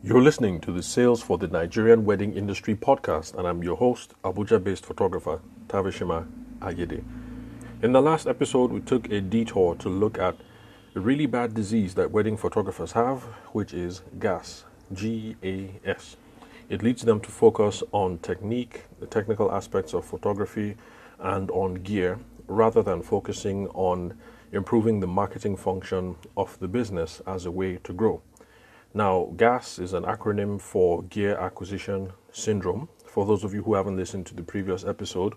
You're listening to the Sales for the Nigerian Wedding Industry podcast, and I'm your host, Abuja based photographer Tavershima Ayede. In the last episode, we took a detour to look at a really bad disease that wedding photographers have, which is GAS. G A S. It leads them to focus on technique, the technical aspects of photography, and on gear, rather than focusing on improving the marketing function of the business as a way to grow. Now, GAS is an acronym for Gear Acquisition Syndrome, for those of you who haven't listened to the previous episode.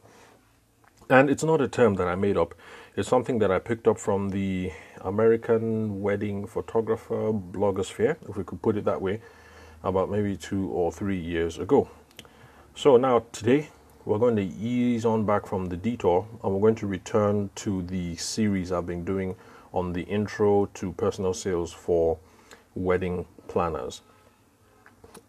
And it's not a term that I made up, it's something that I picked up from the American wedding photographer blogosphere, if we could put it that way, about maybe two or three years ago. So, now today we're going to ease on back from the detour and we're going to return to the series I've been doing on the intro to personal sales for wedding planners.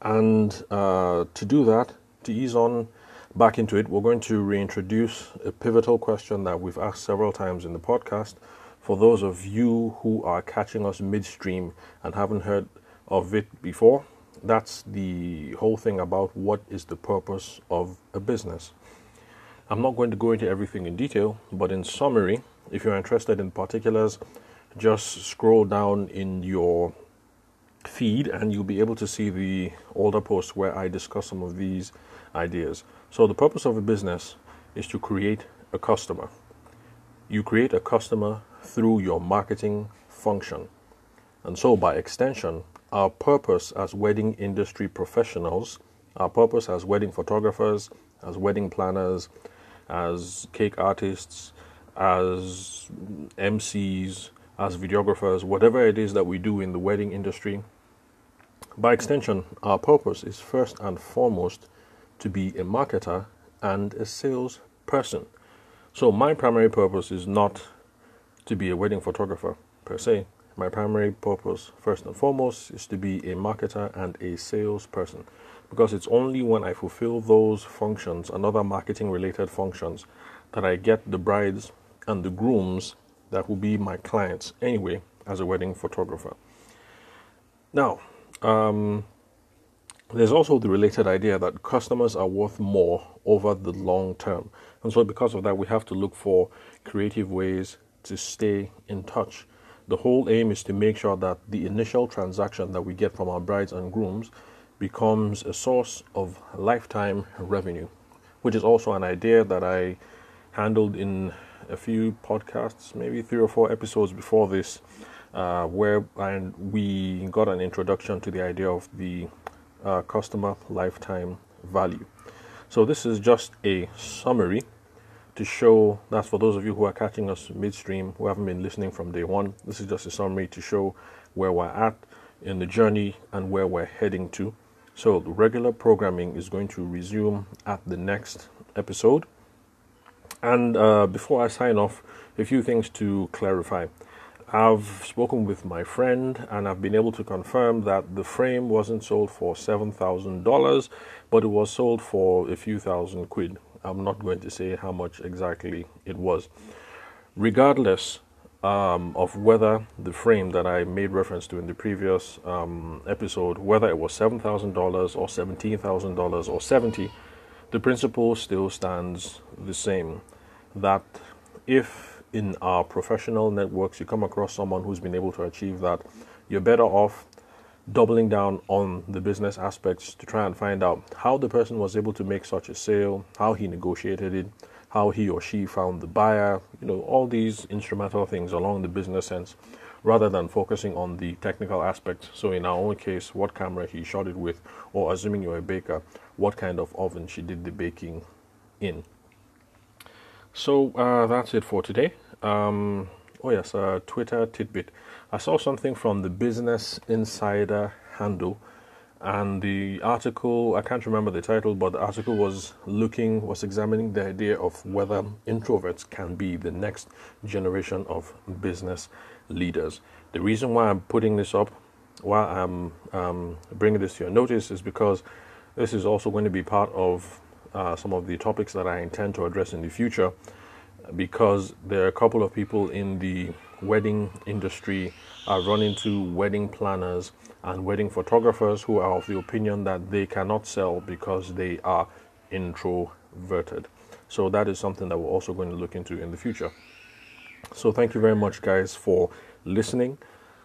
And uh, to do that, to ease on back into it, we're going to reintroduce a pivotal question that we've asked several times in the podcast. For those of you who are catching us midstream and haven't heard of it before, that's the whole thing about what is the purpose of a business. I'm not going to go into everything in detail, but in summary, if you're interested in particulars, just scroll down in your feed and you'll be able to see the older posts where I discuss some of these ideas. So, the purpose of a business is to create a customer. You create a customer through your marketing function. And so, by extension, our purpose as wedding industry professionals, our purpose as wedding photographers, as wedding planners, as cake artists, as MCs, as videographers, whatever it is that we do in the wedding industry, by extension, our purpose is first and foremost to be a marketer and a salesperson. So, my primary purpose is not to be a wedding photographer per se. My primary purpose, first and foremost, is to be a marketer and a salesperson because it's only when I fulfill those functions and other marketing related functions that I get the brides and the grooms that will be my clients anyway as a wedding photographer. Now, um, there's also the related idea that customers are worth more over the long term. And so, because of that, we have to look for creative ways to stay in touch the whole aim is to make sure that the initial transaction that we get from our brides and grooms becomes a source of lifetime revenue, which is also an idea that I handled in a few podcasts, maybe three or four episodes before this, uh, where and we got an introduction to the idea of the uh, customer lifetime value. So, this is just a summary to show that's for those of you who are catching us midstream who haven't been listening from day one. This is just a summary to show where we're at in the journey and where we're heading to. So, the regular programming is going to resume at the next episode. And uh, before I sign off, a few things to clarify. I've spoken with my friend and I've been able to confirm that the frame wasn't sold for $7,000, but it was sold for a few thousand quid. I'm not going to say how much exactly it was. Regardless um, of whether the frame that I made reference to in the previous um, episode, whether it was $7,000 or $17,000 or 70 the principle still stands the same. That if in our professional networks you come across someone who's been able to achieve that, you're better off doubling down on the business aspects to try and find out how the person was able to make such a sale, how he negotiated it, how he or she found the buyer, you know, all these instrumental things along the business sense, rather than focusing on the technical aspects. So, in our own case, what camera he shot it with, or assuming you're a baker, what kind of oven she did the baking in. So, uh, that's it for today. Um, oh, yes, uh, Twitter tidbit. I saw something from the Business Insider handle, and the article I can't remember the title, but the article was looking was examining the idea of whether introverts can be the next generation of business leaders. The reason why I'm putting this up, why I'm um, bringing this to your notice, is because this is also going to be part of uh, some of the topics that I intend to address in the future. Because there are a couple of people in the wedding industry are running into wedding planners and wedding photographers who are of the opinion that they cannot sell because they are introverted. So that is something that we're also going to look into in the future. So thank you very much, guys, for listening.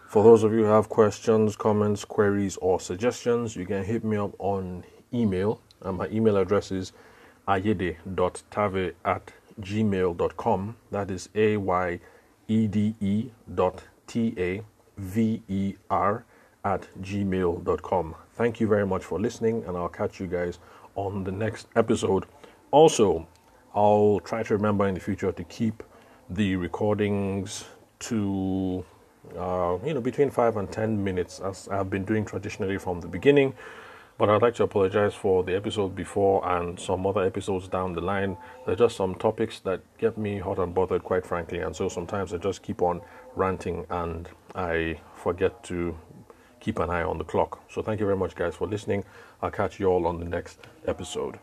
For those of you who have questions, comments, queries, or suggestions, you can hit me up on email. And my email address is ayede.taver at gmail.com. That is A Y E D E dot T A V E R at gmail.com. Thank you very much for listening, and I'll catch you guys on the next episode. Also, I'll try to remember in the future to keep the recordings to uh, you know between five and ten minutes, as I've been doing traditionally from the beginning. But I'd like to apologize for the episode before and some other episodes down the line. There are just some topics that get me hot and bothered, quite frankly, and so sometimes I just keep on ranting and I forget to keep an eye on the clock. So thank you very much, guys, for listening. I'll catch you all on the next episode.